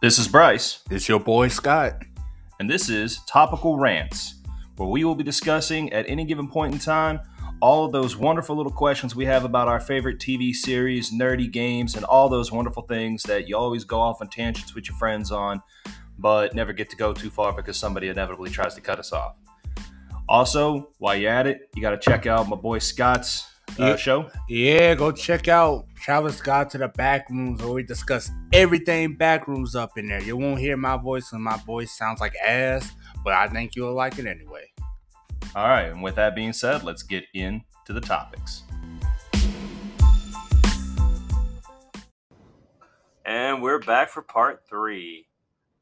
This is Bryce, It's your boy Scott. and this is Topical Rants, where we will be discussing at any given point in time all of those wonderful little questions we have about our favorite TV series, nerdy games, and all those wonderful things that you always go off on tangents with your friends on, but never get to go too far because somebody inevitably tries to cut us off. Also, while you're at it, you got to check out my boy Scott's uh, Yeah. show. Yeah, go check out Travis Scott to the back rooms where we discuss everything backrooms up in there. You won't hear my voice and my voice sounds like ass, but I think you'll like it anyway. All right, and with that being said, let's get into the topics. And we're back for part three.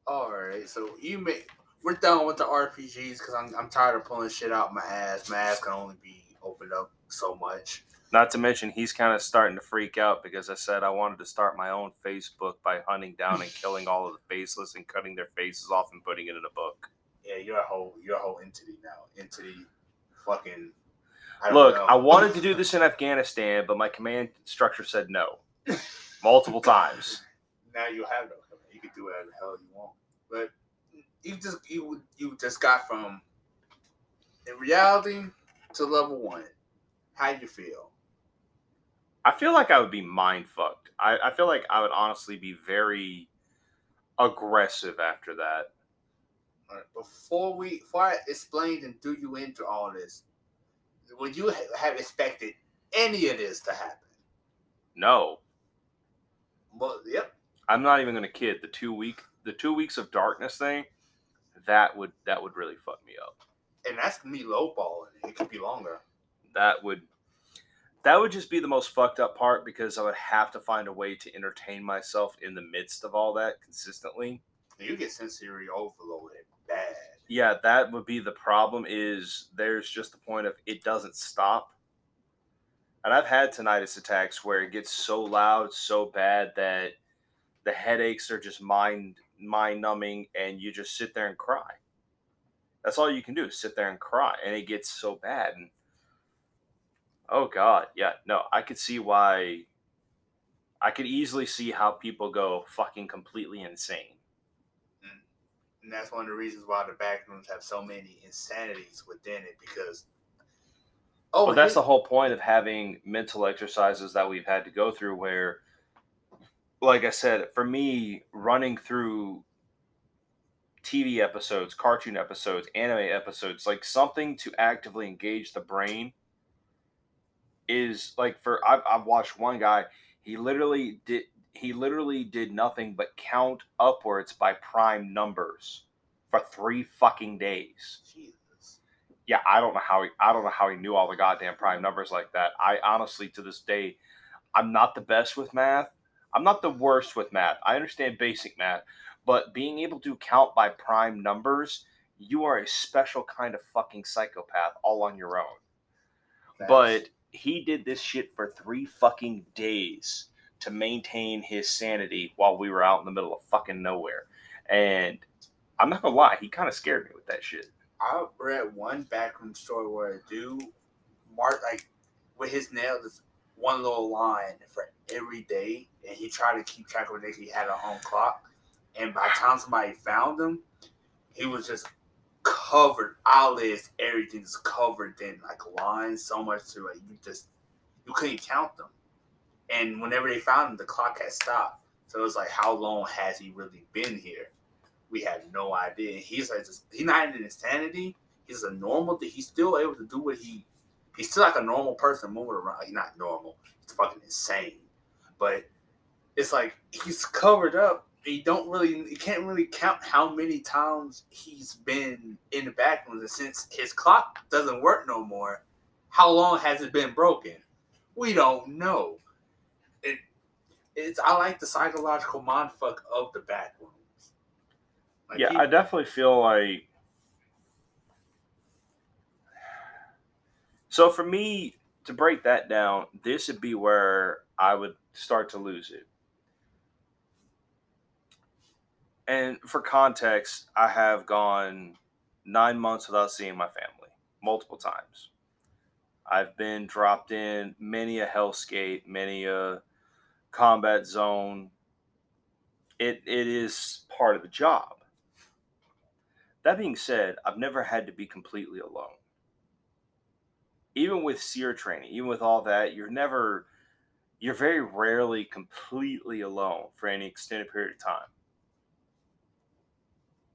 All right, so you may we're done with the RPGs because I'm I'm tired of pulling shit out my ass. My ass can only be opened up so much. Not to mention, he's kind of starting to freak out because I said I wanted to start my own Facebook by hunting down and killing all of the faceless and cutting their faces off and putting it in a book. Yeah, you're a whole you're a whole entity now. Entity, fucking. I Look, know. I wanted to do this in Afghanistan, but my command structure said no multiple times. now you have no command. You can do whatever the hell you want. But you just you you just got from in reality to level one. How you feel? I feel like I would be mind fucked. I, I feel like I would honestly be very aggressive after that. Right, Before we before I explained and do you into all this, would you ha- have expected any of this to happen? No, Well, yep. I'm not even gonna kid. The two week the two weeks of darkness thing, that would that would really fuck me up. And that's me lowballing. It could be longer. That would that would just be the most fucked up part because I would have to find a way to entertain myself in the midst of all that consistently. You get sensory overloaded bad. Yeah, that would be the problem is there's just the point of it doesn't stop. And I've had tinnitus attacks where it gets so loud, so bad that the headaches are just mind mind numbing and you just sit there and cry. That's all you can do, sit there and cry. And it gets so bad and oh god, yeah, no, I could see why I could easily see how people go fucking completely insane. Mm. And that's one of the reasons why the back rooms have so many insanities within it because Oh Well, that's the whole point of having mental exercises that we've had to go through. Where, like I said, for me, running through TV episodes, cartoon episodes, anime episodes, like something to actively engage the brain is like for I've, I've watched one guy. He literally did. He literally did nothing but count upwards by prime numbers for three fucking days Jesus. yeah, I don't know how he I don't know how he knew all the goddamn prime numbers like that. I honestly to this day I'm not the best with math. I'm not the worst with math. I understand basic math, but being able to count by prime numbers, you are a special kind of fucking psychopath all on your own. But he did this shit for 3 fucking days to maintain his sanity while we were out in the middle of fucking nowhere. And I'm not to lie, he kind of scared me with that shit. I read one backroom story where a dude marked like with his nail this one little line for every day, and he tried to keep track of days he had a home clock. And by the time somebody found him, he was just covered eyelids, everything just covered in like lines, so much to like you just you couldn't count them. And whenever they found him, the clock had stopped. So it was like, how long has he really been here? we had no idea. And he's like, just, he's not in insanity. He's a normal. He's still able to do what he. He's still like a normal person moving around. He's not normal. He's fucking insane. But it's like he's covered up. You don't really. You can't really count how many times he's been in the back room. And since his clock doesn't work no more, how long has it been broken? We don't know. It. It's. I like the psychological mindfuck of the back rooms. Like, yeah, he- I definitely feel like. So for me to break that down, this would be where I would start to lose it. And for context, I have gone nine months without seeing my family multiple times. I've been dropped in many a hellscape, many a combat zone. it it is part of the job. That being said, I've never had to be completely alone. Even with SERE training, even with all that, you're never you're very rarely completely alone for any extended period of time.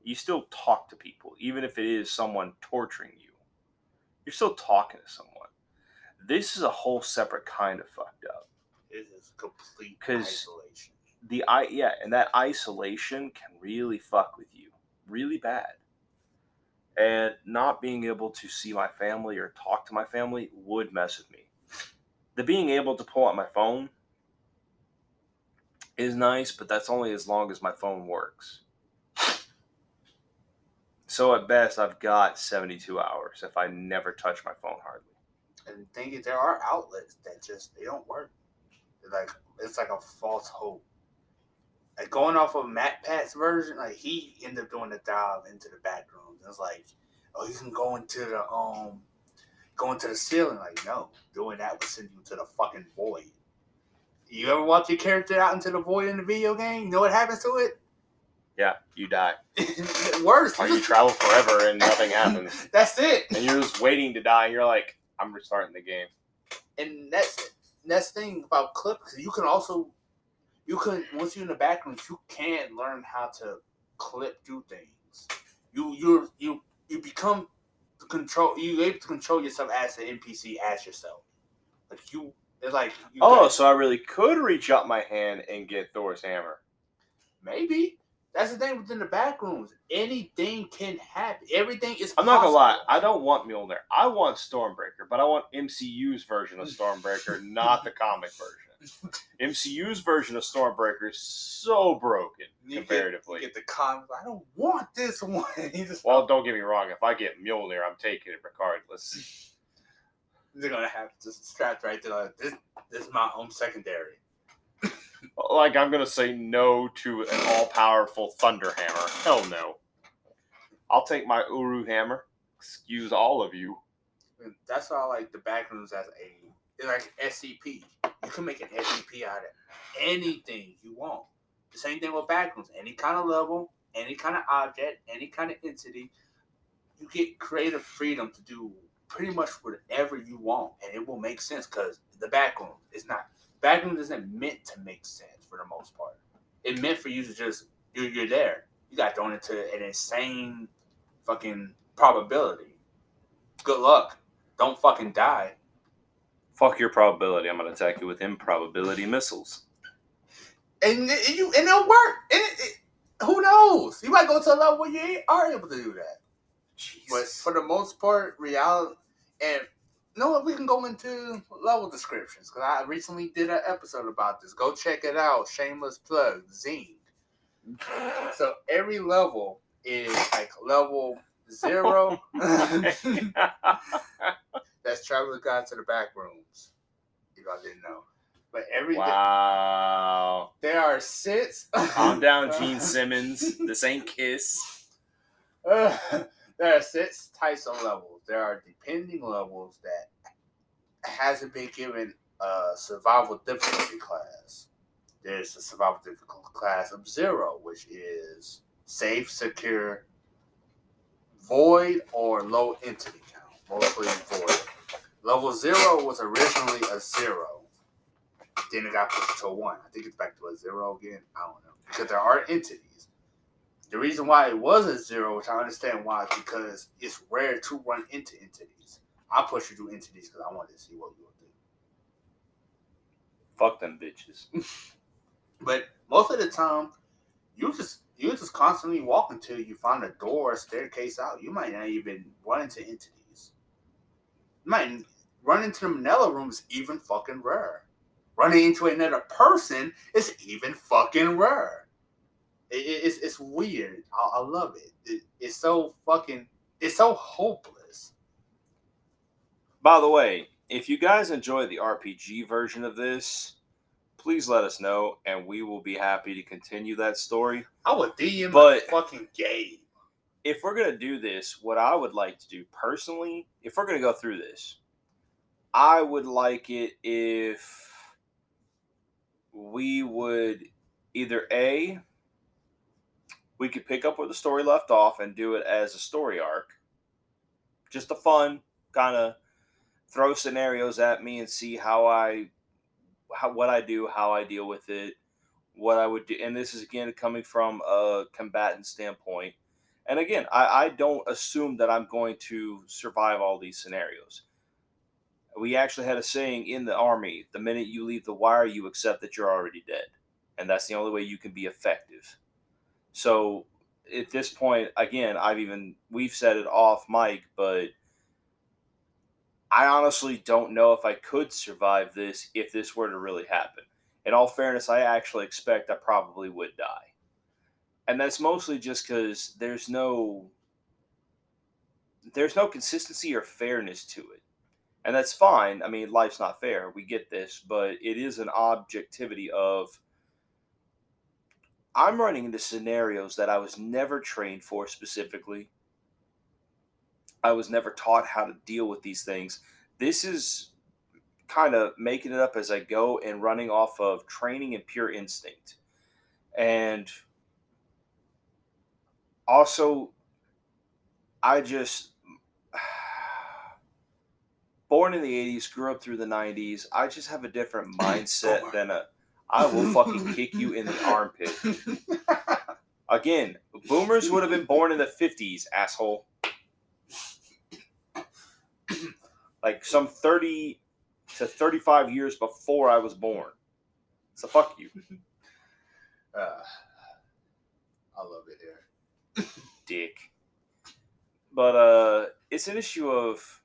You still talk to people, even if it is someone torturing you. You're still talking to someone. This is a whole separate kind of fucked up. It is complete isolation. the i yeah and that isolation can really fuck with you really bad and not being able to see my family or talk to my family would mess with me the being able to pull out my phone is nice but that's only as long as my phone works so at best i've got 72 hours if i never touch my phone hardly And thing is, there are outlets that just they don't work. Like it's like a false hope. Like going off of MatPat's version, like he ended up doing the dive into the back. It's like, oh, you can go into the um, go into the ceiling. Like, no, doing that would send you to the fucking void. You ever watch your character out into the void in the video game? You know what happens to it? Yeah you die. Worse. or you travel forever and nothing happens. That's it. and you're just waiting to die. And you're like i'm restarting the game. And that's that's the thing about clip because you can also you can once you're in the background you can learn how to clip through things. You you you you become the control you able to control yourself as an npc as yourself. Like you it's like you Oh, got- so I really could reach out my hand and get Thor's hammer. maybe that's the thing within the back rooms anything can happen everything is I'm not gonna lie. I don't want Mjolnir. I want Stormbreaker, but I want MCU's version of Stormbreaker, not the comic version. MCU's version of Stormbreaker is so broken You get- comparatively. you get the comments i don't want this one Well, don't get me wrong. If I get Mjolnir, I'm taking it regardless. they're gonna have just strapped right there like this this is my own secondary Like I'm gonna say no to an all-powerful Thunder Hammer. Hell no. I'll take my Uru hammer. Excuse all of you. That's why I like the backrooms as a like SCP. You can make an SCP out of anything you want. The same thing with backrooms. Any kind of level, any kind of object, any kind of entity, you get creative freedom to do pretty much whatever you want, and it will make sense because the backrooms is not backroom isn't meant to make sense for the most part. It meant for you to just you're, you're there. You got thrown into an insane fucking probability. Good luck. Don't fucking die. Fuck your probability. I'm gonna attack you with improbability missiles. And, and you and it'll work. And it, it, who knows? You might go to a level where you ain't- are able to do that. But for the most part, reality and you know what? We can go into level descriptions because I recently did an episode about this. Go check it out. Shameless plug. Zing. So every level is like level zero. That's Traveler's Guide to the Back Rooms. If I didn't know. But every wow. there are six. Calm down, Gene Simmons. This ain't Kiss. Uh, there are six types of levels. There are depending levels that hasn't been given a survival difficulty class. There's a survival difficulty class of zero, which is safe, secure, void, or low entity count. Mostly void. Level zero was originally a zero. Then it got pushed to a one. I think it's back to a zero again. I don't know. Because there are entities. The reason why it was a zero, which I understand why, is because it's rare to run into entities. I push you through entities because I wanted to see what you would do. Fuck them bitches. But most of the time, you just you just constantly walk until you find a door or staircase out. You might not even run into entities. You might run into the Manila room is even fucking rare. Running into another person is even fucking rare. It, it- it's it's weird. I, I love it. it. It's so fucking. It's so hopeless. By the way, if you guys enjoy the RPG version of this, please let us know, and we will be happy to continue that story. I would DM But- fucking game. If we're gonna do this, what I would like to do personally, if we're gonna go through this, I would like it if we would either a we could pick up where the story left off and do it as a story arc. Just a fun kind of throw scenarios at me and see how I how what I do, how I deal with it, what I would do. And this is again coming from a combatant standpoint. And again, I, I don't assume that I'm going to survive all these scenarios. We actually had a saying in the army the minute you leave the wire, you accept that you're already dead. And that's the only way you can be effective. So at this point, again, I've even, we've said it off mic, but I honestly don't know if I could survive this if this were to really happen. In all fairness, I actually expect I probably would die. And that's mostly just because there's no there's no consistency or fairness to it. And that's fine. I mean, life's not fair. We get this, but it is an objectivity of I'm running into scenarios that I was never trained for specifically. I was never taught how to deal with these things. This is kind of making it up as I go and running off of training and pure instinct. And also, I just, born in the 80s, grew up through the 90s. I just have a different oh mindset than a, I will fucking kick you in the armpit. Again, boomers would have been born in the 50s, asshole. Like some 30 to 35 years before I was born. So fuck you. Uh, I love it here. Dick. But uh it's an issue of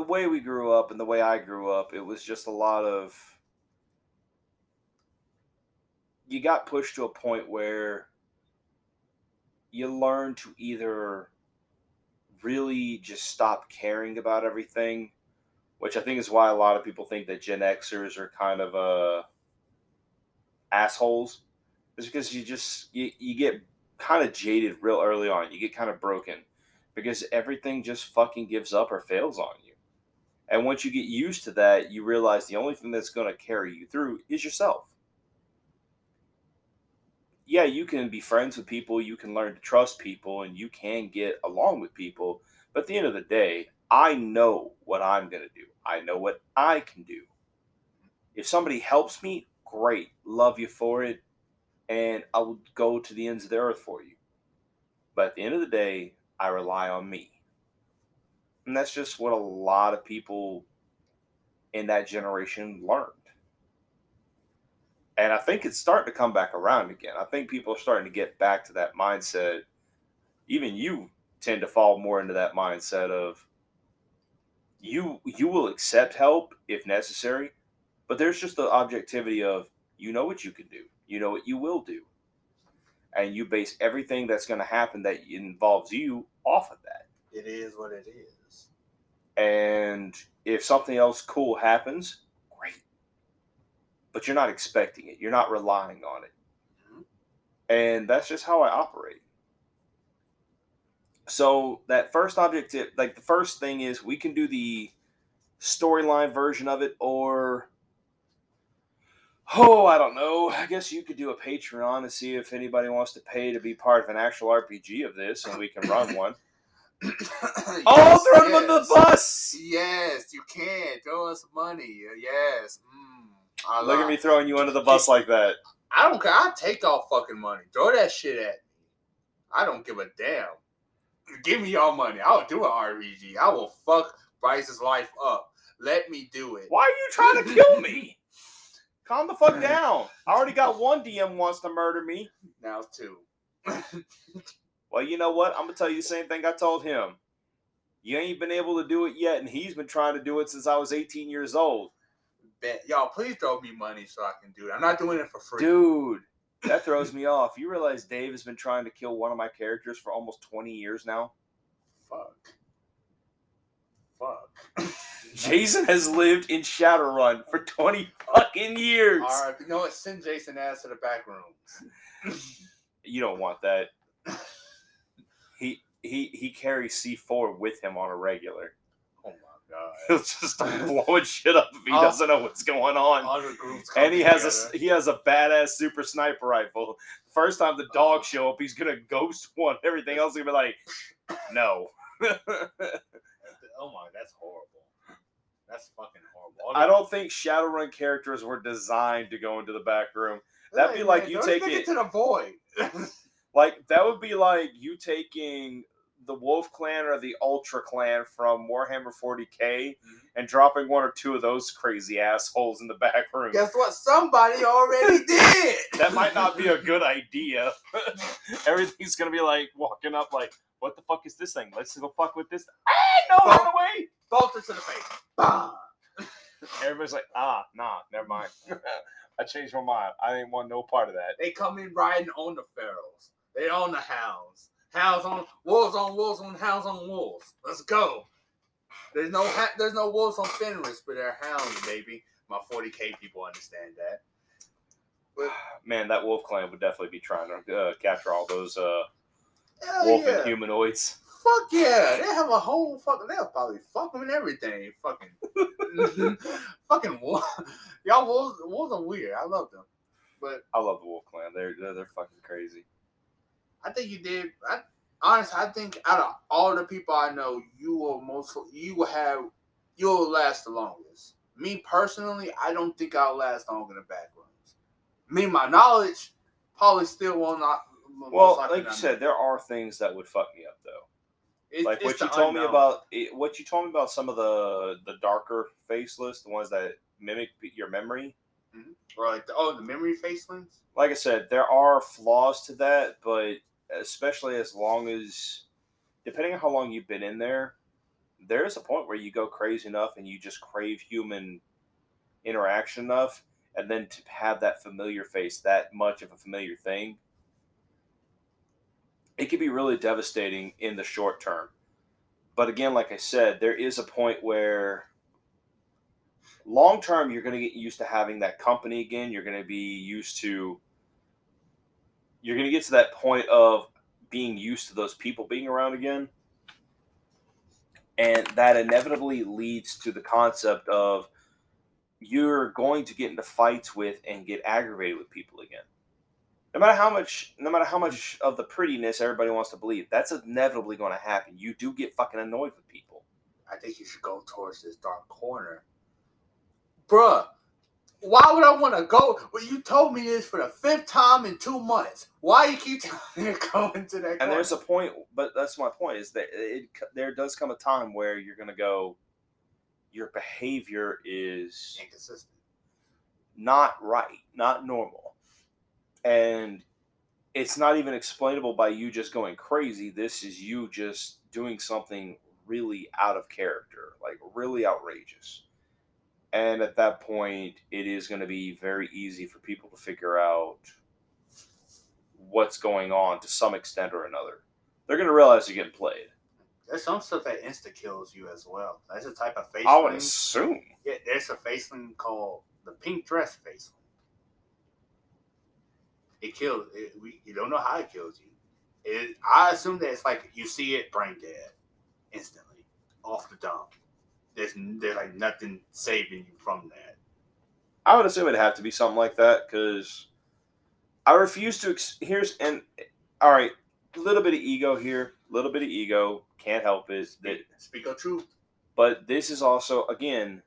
the way we grew up and the way I grew up, it was just a lot of you got pushed to a point where you learn to either really just stop caring about everything, which I think is why a lot of people think that Gen Xers are kind of uh, assholes, is because you just you, you get kind of jaded real early on. You get kind of broken because everything just fucking gives up or fails on you. And once you get used to that, you realize the only thing that's going to carry you through is yourself. Yeah, you can be friends with people, you can learn to trust people, and you can get along with people. But at the end of the day, I know what I'm going to do. I know what I can do. If somebody helps me, great. Love you for it. And I will go to the ends of the earth for you. But at the end of the day, I rely on me. And that's just what a lot of people in that generation learned. And I think it's starting to come back around again. I think people are starting to get back to that mindset. Even you tend to fall more into that mindset of you you will accept help if necessary, but there's just the objectivity of you know what you can do. You know what you will do. And you base everything that's going to happen that involves you off of that. It is what it is. And if something else cool happens, great. But you're not expecting it. You're not relying on it. And that's just how I operate. So that first objective, like the first thing is we can do the storyline version of it or oh, I don't know. I guess you could do a Patreon and see if anybody wants to pay to be part of an actual RPG of this and we can run one. Oh, Yes, throw them under the bus. Yes, you can. Throw us money. Yes. Mm, Look at me throwing you under the bus like that. I don't care. I'll take all fucking money. Throw that shit at me. I don't give a damn. Give me your money. I'll do an RPG. I will fuck Bryce's life up. Let me do it. Why are you trying to kill me? Calm the fuck down. I already got one DM wants to murder me. Now it's two. Well, you know what? I'm gonna tell you the same thing I told him. You ain't been able to do it yet, and he's been trying to do it since I was 18 years old. Bet. Y'all, please throw me money so I can do it. I'm not doing it for free. Dude, that throws me off. You realize Dave has been trying to kill one of my characters for almost 20 years now? Fuck. Fuck. Jason has lived in Shadowrun for 20 fucking years. All right, you know what? Send Jason ass to the back rooms. You don't want that. He he carries C4 with him on a regular. Oh my god. He'll just start blowing shit up if he Oh. doesn't know what's going on. All the groups come And he has a he has a badass super sniper rifle. First time the Oh. dogs show up, he's gonna ghost one. Everything else is gonna be like, no. Oh my, that's horrible. That's fucking horrible. I don't think Shadowrun characters were designed to go into the back room. that'd be like you take it- to the void. Like that would be like you taking the Wolf Clan or the Ultra Clan from Warhammer 40k and dropping one or two of those crazy assholes in the back room. Guess what? Somebody already did. That might not be a good idea. Everything's gonna be like walking up like, what the fuck is this thing? Let's go fuck with this. Ah, no, run away! Bolt it to the face. Bah! Everybody's like, ah, nah, never mind. I changed my mind. I didn't want no part of that. They come in riding on the pharaohs. They own the hounds. Hounds on wolves on wolves on hounds on wolves. Let's go. There's no ha- there's no wolves on Fenris, but they're hounds, baby. My 40k people understand that. Man, that Wolf Clan would definitely be trying to uh, capture all those uh, wolf yeah. and humanoids. Fuck yeah, they have a whole fucking. They'll probably fuck them and everything. Fucking, fucking wolf. Y'all wolves, wolves are weird. I love them, but I love the Wolf Clan. They're they're, they're fucking crazy. I think you did. I, honestly, I think out of all the people I know, you will most. You will have. You'll last the longest. Me personally, I don't think I'll last long in the back rooms. Me, my knowledge, probably still will not. Well, like you said, there are things that would fuck me up though. It's- like what you told me about it, what you told me about some of the the darker faceless, the ones that mimic your memory. Mm-hmm. or like the, oh the memory facelings. Like I said, there are flaws to that, but especially as long as depending on how long you've been in there, there is a point where you go crazy enough and you just crave human interaction enough, and then to have that familiar face that much of a familiar thing, it can be really devastating in the short term. But again, like I said, there is a point where long term you're going to get used to having that company again. You're going to be used to you're going to get to that point of being used to those people being around again. And that inevitably leads to the concept of you're going to get into fights with and get aggravated with people again. No matter how much no matter how much of the prettiness everybody wants to believe, that's inevitably going to happen. You do get fucking annoyed with people. I think you should go towards this dark corner, bruh. Why would I want to go? Well, you told me this for the fifth time in two months. Why you keep telling me to go into that? And there's a point, but that's my point is that it there does come a time where you're going to go your behavior is inconsistent. not right, not normal. And it's not even explainable by you just going crazy. This is you just doing something really out of character, like really outrageous. And at that point, it is going to be very easy for people to figure out what's going on to some extent or another. They're going to realize you're getting played. There's some stuff that insta kills you as well. That's a type of face. I would assume. Yeah, there's a faceling called the pink dress faceling. It kills. It, we, you don't know how it kills you. It, I assume that it's like you see it, brain dead, instantly, off the dump. There's there's like nothing saving you from that. I would assume it'd have to be something like that because I refuse to. Ex- here's and all right, a little bit of ego here, a little bit of ego. Can't help it. That, Speak of truth. but this is also again,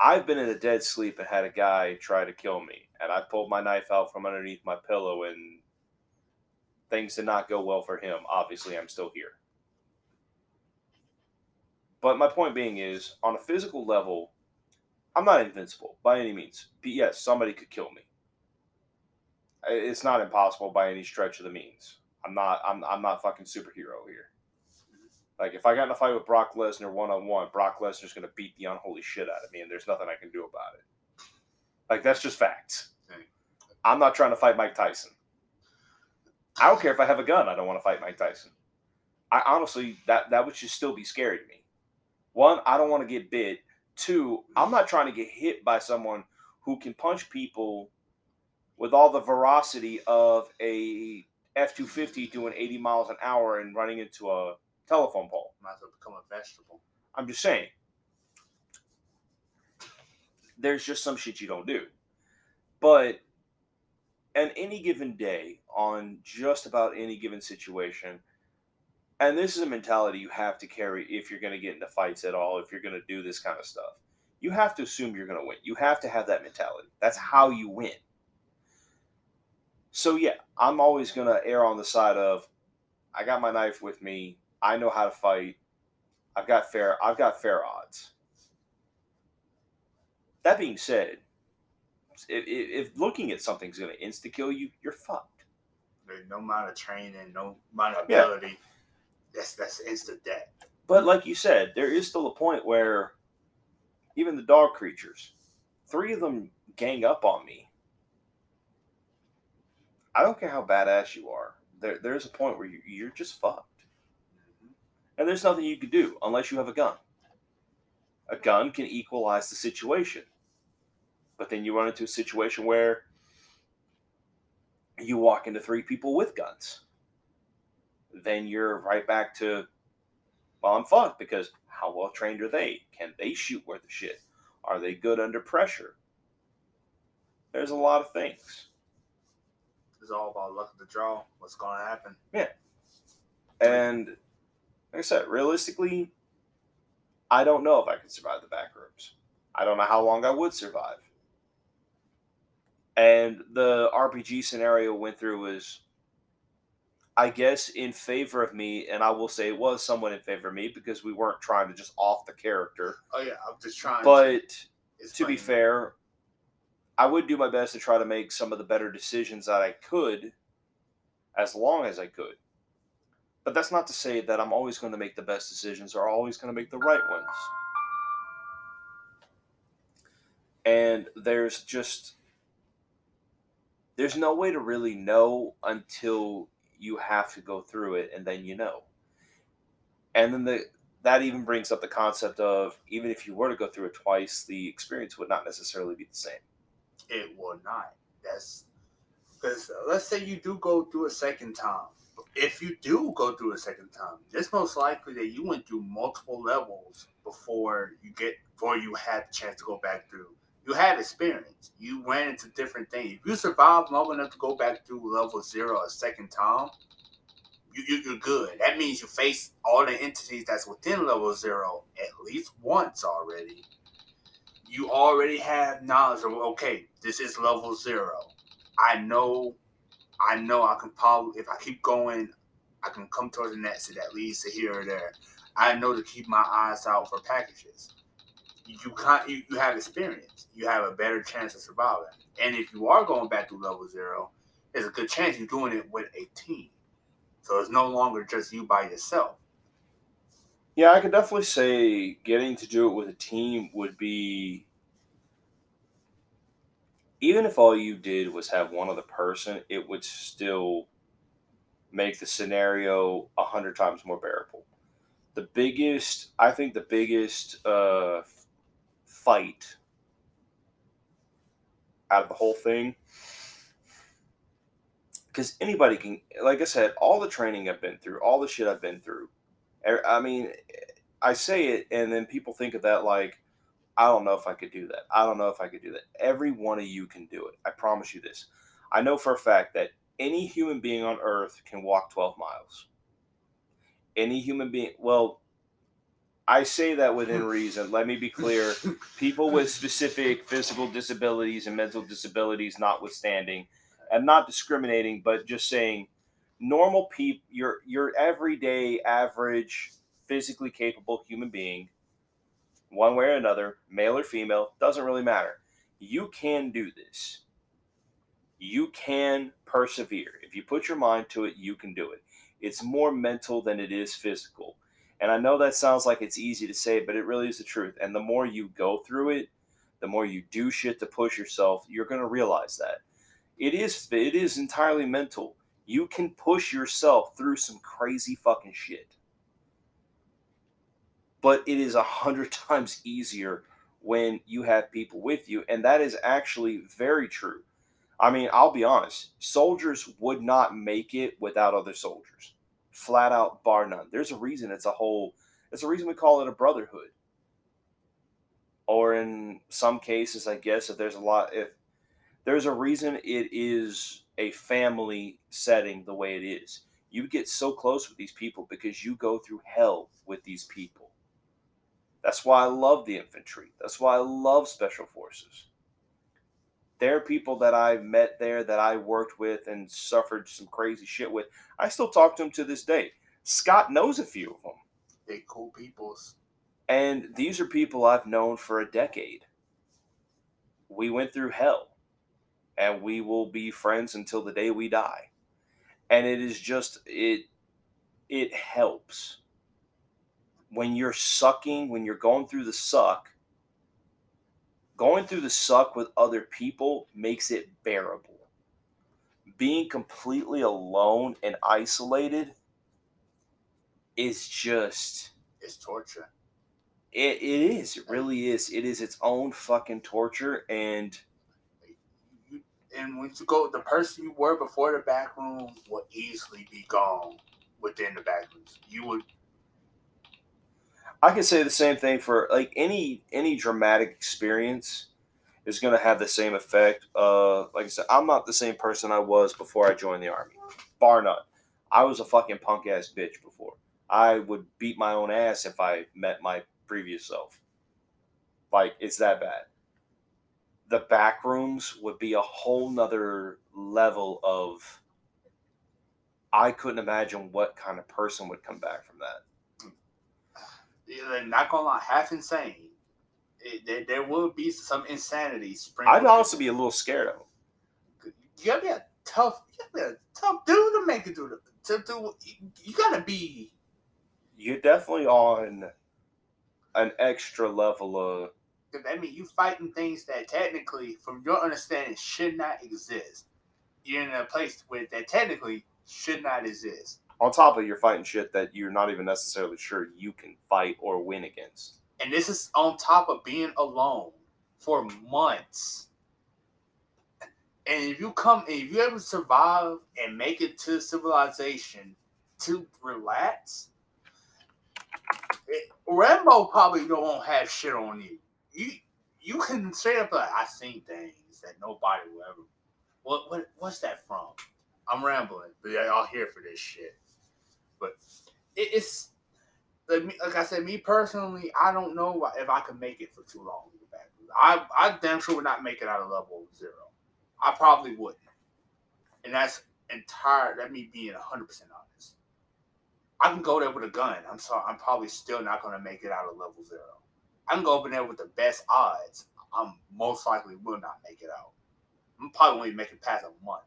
I've been in a dead sleep and had a guy try to kill me, and I pulled my knife out from underneath my pillow, and things did not go well for him. Obviously, I'm still here. But my point being is, on a physical level, I'm not invincible by any means. But yes, somebody could kill me. It's not impossible by any stretch of the means. I'm not. I'm. I'm not fucking superhero here. Like if I got in a fight with Brock Lesnar one on one, Brock Lesnar's gonna beat the unholy shit out of me, and there's nothing I can do about it. Like that's just facts. Okay. I'm not trying to fight Mike Tyson. I don't care if I have a gun. I don't want to fight Mike Tyson. I honestly that that would just still be scary to me. One, I don't want to get bit. Two, mm. I'm not trying to get hit by someone who can punch people with all the veracity of a F two fifty doing eighty miles an hour and running into a telephone pole. Might as well become a vegetable. I'm just saying. there's just some shit you don't do. But on any given day, on just about any given situation, and this is a mentality you have to carry if you're going to get into fights at all, if you're going to do this kind of stuff. You have to assume you're going to win. You have to have that mentality. That's how you win. So, yeah, I'm always going to err on the side of I got my knife with me. I know how to fight. I've got fair I've got fair odds. That being said, if, if looking at something's going to insta kill you, you're fucked. There's no amount of training, no amount of ability. Yeah. That's that's instant death. But like you said, there is still a point where even the dog creatures, three of them gang up on me. I don't care how badass you are. There, there's a point where you, you're just fucked. And there's nothing you can do unless you have a gun. A gun can equalize the situation. But then you run into a situation where you walk into three people with guns. Then you're right back to, well, I'm fucked because how well trained are they? Can they shoot worth of shit? Are they good under pressure? There's a lot of things. It's all about luck of the draw. What's going to happen? Yeah. And like I said, realistically, I don't know if I could survive the back rooms. I don't know how long I would survive. And the RPG scenario went through was, I guess, in favor of me, and I will say it was somewhat in favor of me because we weren't trying to just off the character. Oh yeah, I'm just trying. But to, to be fair, I would do my best to try to make some of the better decisions that I could, as long as I could. But that's not to say that I'm always going to make the best decisions or always going to make the right ones. And there's just there's no way to really know until you have to go through it and then you know. And then the that even brings up the concept of even if you were to go through it twice, the experience would not necessarily be the same. It will not. That's because let's say you do go through a second time. If you do go through a second time, it's most likely that you went through multiple levels before you get before you had the chance to go back through you had experience. You went into different things. If you survived long enough to go back to level zero a second time, you, you, you're good. That means you face all the entities that's within level zero at least once already. You already have knowledge of okay, this is level zero. I know, I know I can probably if I keep going, I can come towards the next that leads to here or there. I know to keep my eyes out for packages you can't you, you have experience. You have a better chance of surviving. And if you are going back to level zero, there's a good chance you're doing it with a team. So it's no longer just you by yourself. Yeah, I could definitely say getting to do it with a team would be even if all you did was have one other person, it would still make the scenario a hundred times more bearable. The biggest, I think, the biggest uh, fight out of the whole thing. Because anybody can, like I said, all the training I've been through, all the shit I've been through. Er, I mean, I say it, and then people think of that like, I don't know if I could do that. I don't know if I could do that. Every one of you can do it. I promise you this. I know for a fact that any human being on earth can walk 12 miles. Any human being, well, I say that within reason. Let me be clear. People with specific physical disabilities and mental disabilities notwithstanding, and not discriminating, but just saying normal people, your your everyday average physically capable human being, one way or another, male or female, doesn't really matter. You can do this. You can persevere. If you put your mind to it, you can do it. It's more mental than it is physical and I know that sounds like it's easy to say, but it really is the truth. And the more you go through it, the more you do shit to push yourself, you're going to realize that. It is it is entirely mental. You can push yourself through some crazy fucking shit. But it is a hundred times easier when you have people with you, and that is actually very true. I mean, I'll be honest, soldiers would not make it without other soldiers flat out bar none. There's a reason it's a whole. it's a reason we call it a brotherhood. or in some cases, I guess if there's a lot, if there's a reason it is a family setting the way it is, you get so close with these people because you go through hell with these people. That's why I love the infantry. That's why I love special forces. There are people that I met there that I worked with and suffered some crazy shit with. I still talk to them to this day. Scott knows a few of them. They cool peoples. And these are people I've known for a decade. We went through hell and we will be friends until the day we die. And it is just it it helps. When you're sucking, when you're going through the suck, going through the suck with other people makes it bearable. Being completely alone and isolated is just It's torture. it, it is. It really is. It is its own fucking torture and and when you go, the person you were before the back room will easily be gone within the back rooms. You would I can say the same thing for like any any dramatic experience is going to have the same effect. Uh, like I said, I'm not the same person I was before I joined the army, bar none. I was a fucking punk ass bitch before. I would beat my own ass if I met my previous self. Like it's that bad. The back rooms would be a whole nother level of. I couldn't imagine what kind of person would come back from that. Not gonna lie, half insane. It, there, there will be some insanity. I'd also be a little scared of them. You gotta be a tough. You gotta be a tough dude to make it through. The, to do. You, you gotta be. You're definitely on an extra level of I mean, you fighting things that technically, from your understanding, should not exist. You're in a place where that technically should not exist. On top of you're fighting shit that you're not even necessarily sure you can fight or win against. And this is on top of being alone for months. And if you come, if you ever survive and make it to civilization to relax, Rambo probably don't have shit on you. You you can straight up like I seen things that nobody will ever. What what what's that from? I'm rambling, but y'all here for this shit. But it, it's like, I said, me personally, I don't know if I could make it for too long. I I damn sure would not make it out of level zero. I probably wouldn't, and that's entire. That me being hundred percent honest. I can go there with a gun. I'm sorry. I'm probably still not going to make it out of level zero. I can go over there with the best odds. I'm most likely will not make it out. I'm probably only make it past a month.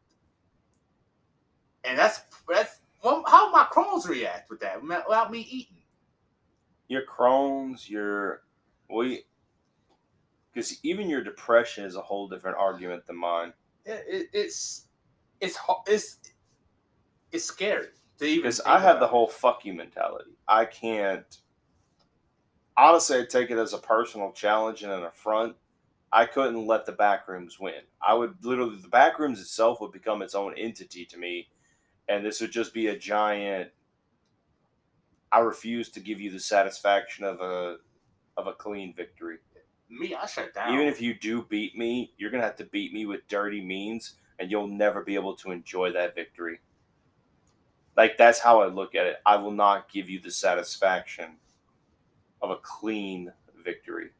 And that's that's well, how my Crohn's react with that without me eating. Your Crohn's, your we, because even your depression is a whole different argument than mine. It, it, it's it's it's it's scary to even. Because I have the whole fuck you mentality. I can't. Honestly, I take it as a personal challenge and an affront. I couldn't let the backrooms win. I would literally, the backrooms itself would become its own entity to me, and this would just be a giant. I refuse to give you the satisfaction of a of a clean victory. me. I shut down. Even if you do beat me, you're gonna have to beat me with dirty means, and you'll never be able to enjoy that victory. Like that's how I look at it. I will not give you the satisfaction of a clean victory.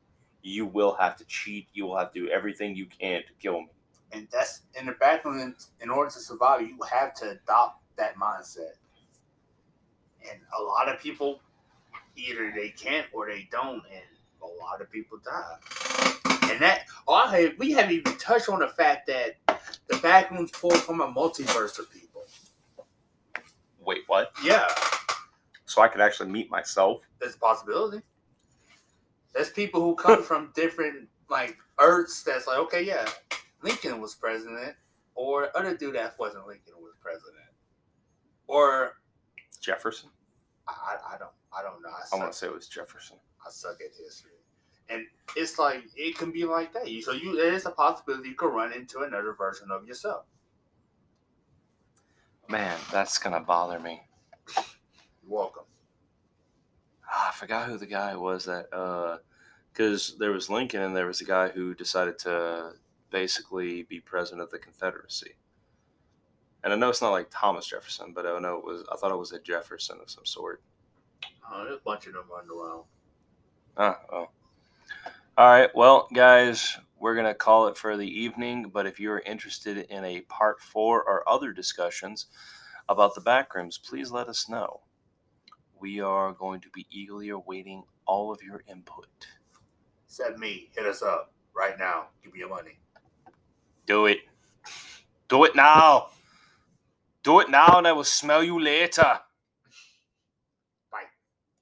You will have to cheat. You will have to do everything you can to kill me. And that's in the background. In, order to survive, you have to adopt that mindset. And a lot of people, either they can't or they don't, and a lot of people die. And that, oh, have, we haven't even touched on the fact that the backrooms pulled from a multiverse of people. Wait, what? Yeah, So I could actually meet myself? there's a possibility. There's people who come from different like Earths. That's like, okay, yeah, Lincoln was president, or other dude that wasn't Lincoln was president, or Jefferson? I, I don't I don't know. I I want to say it was Jefferson. I suck at history, and it's like it can be like that. So you is a possibility you could run into another version of yourself. Man, that's gonna bother me. You're welcome. Ah, I forgot who the guy was that uh because there was Lincoln and there was a guy who decided to basically be president of the Confederacy. And I know it's not like Thomas Jefferson, but I know it was. I thought it was a Jefferson of some sort. There's a bunch of them running around. Ah, oh. All right. Well, guys, we're going to call it for the evening. But if you're interested in a part four or other discussions about the backrooms, please let us know. We are going to be eagerly awaiting all of your input. Said me, hit us up right now. Give me your money. Do it. Do it now. Do it now, and I will smell you later.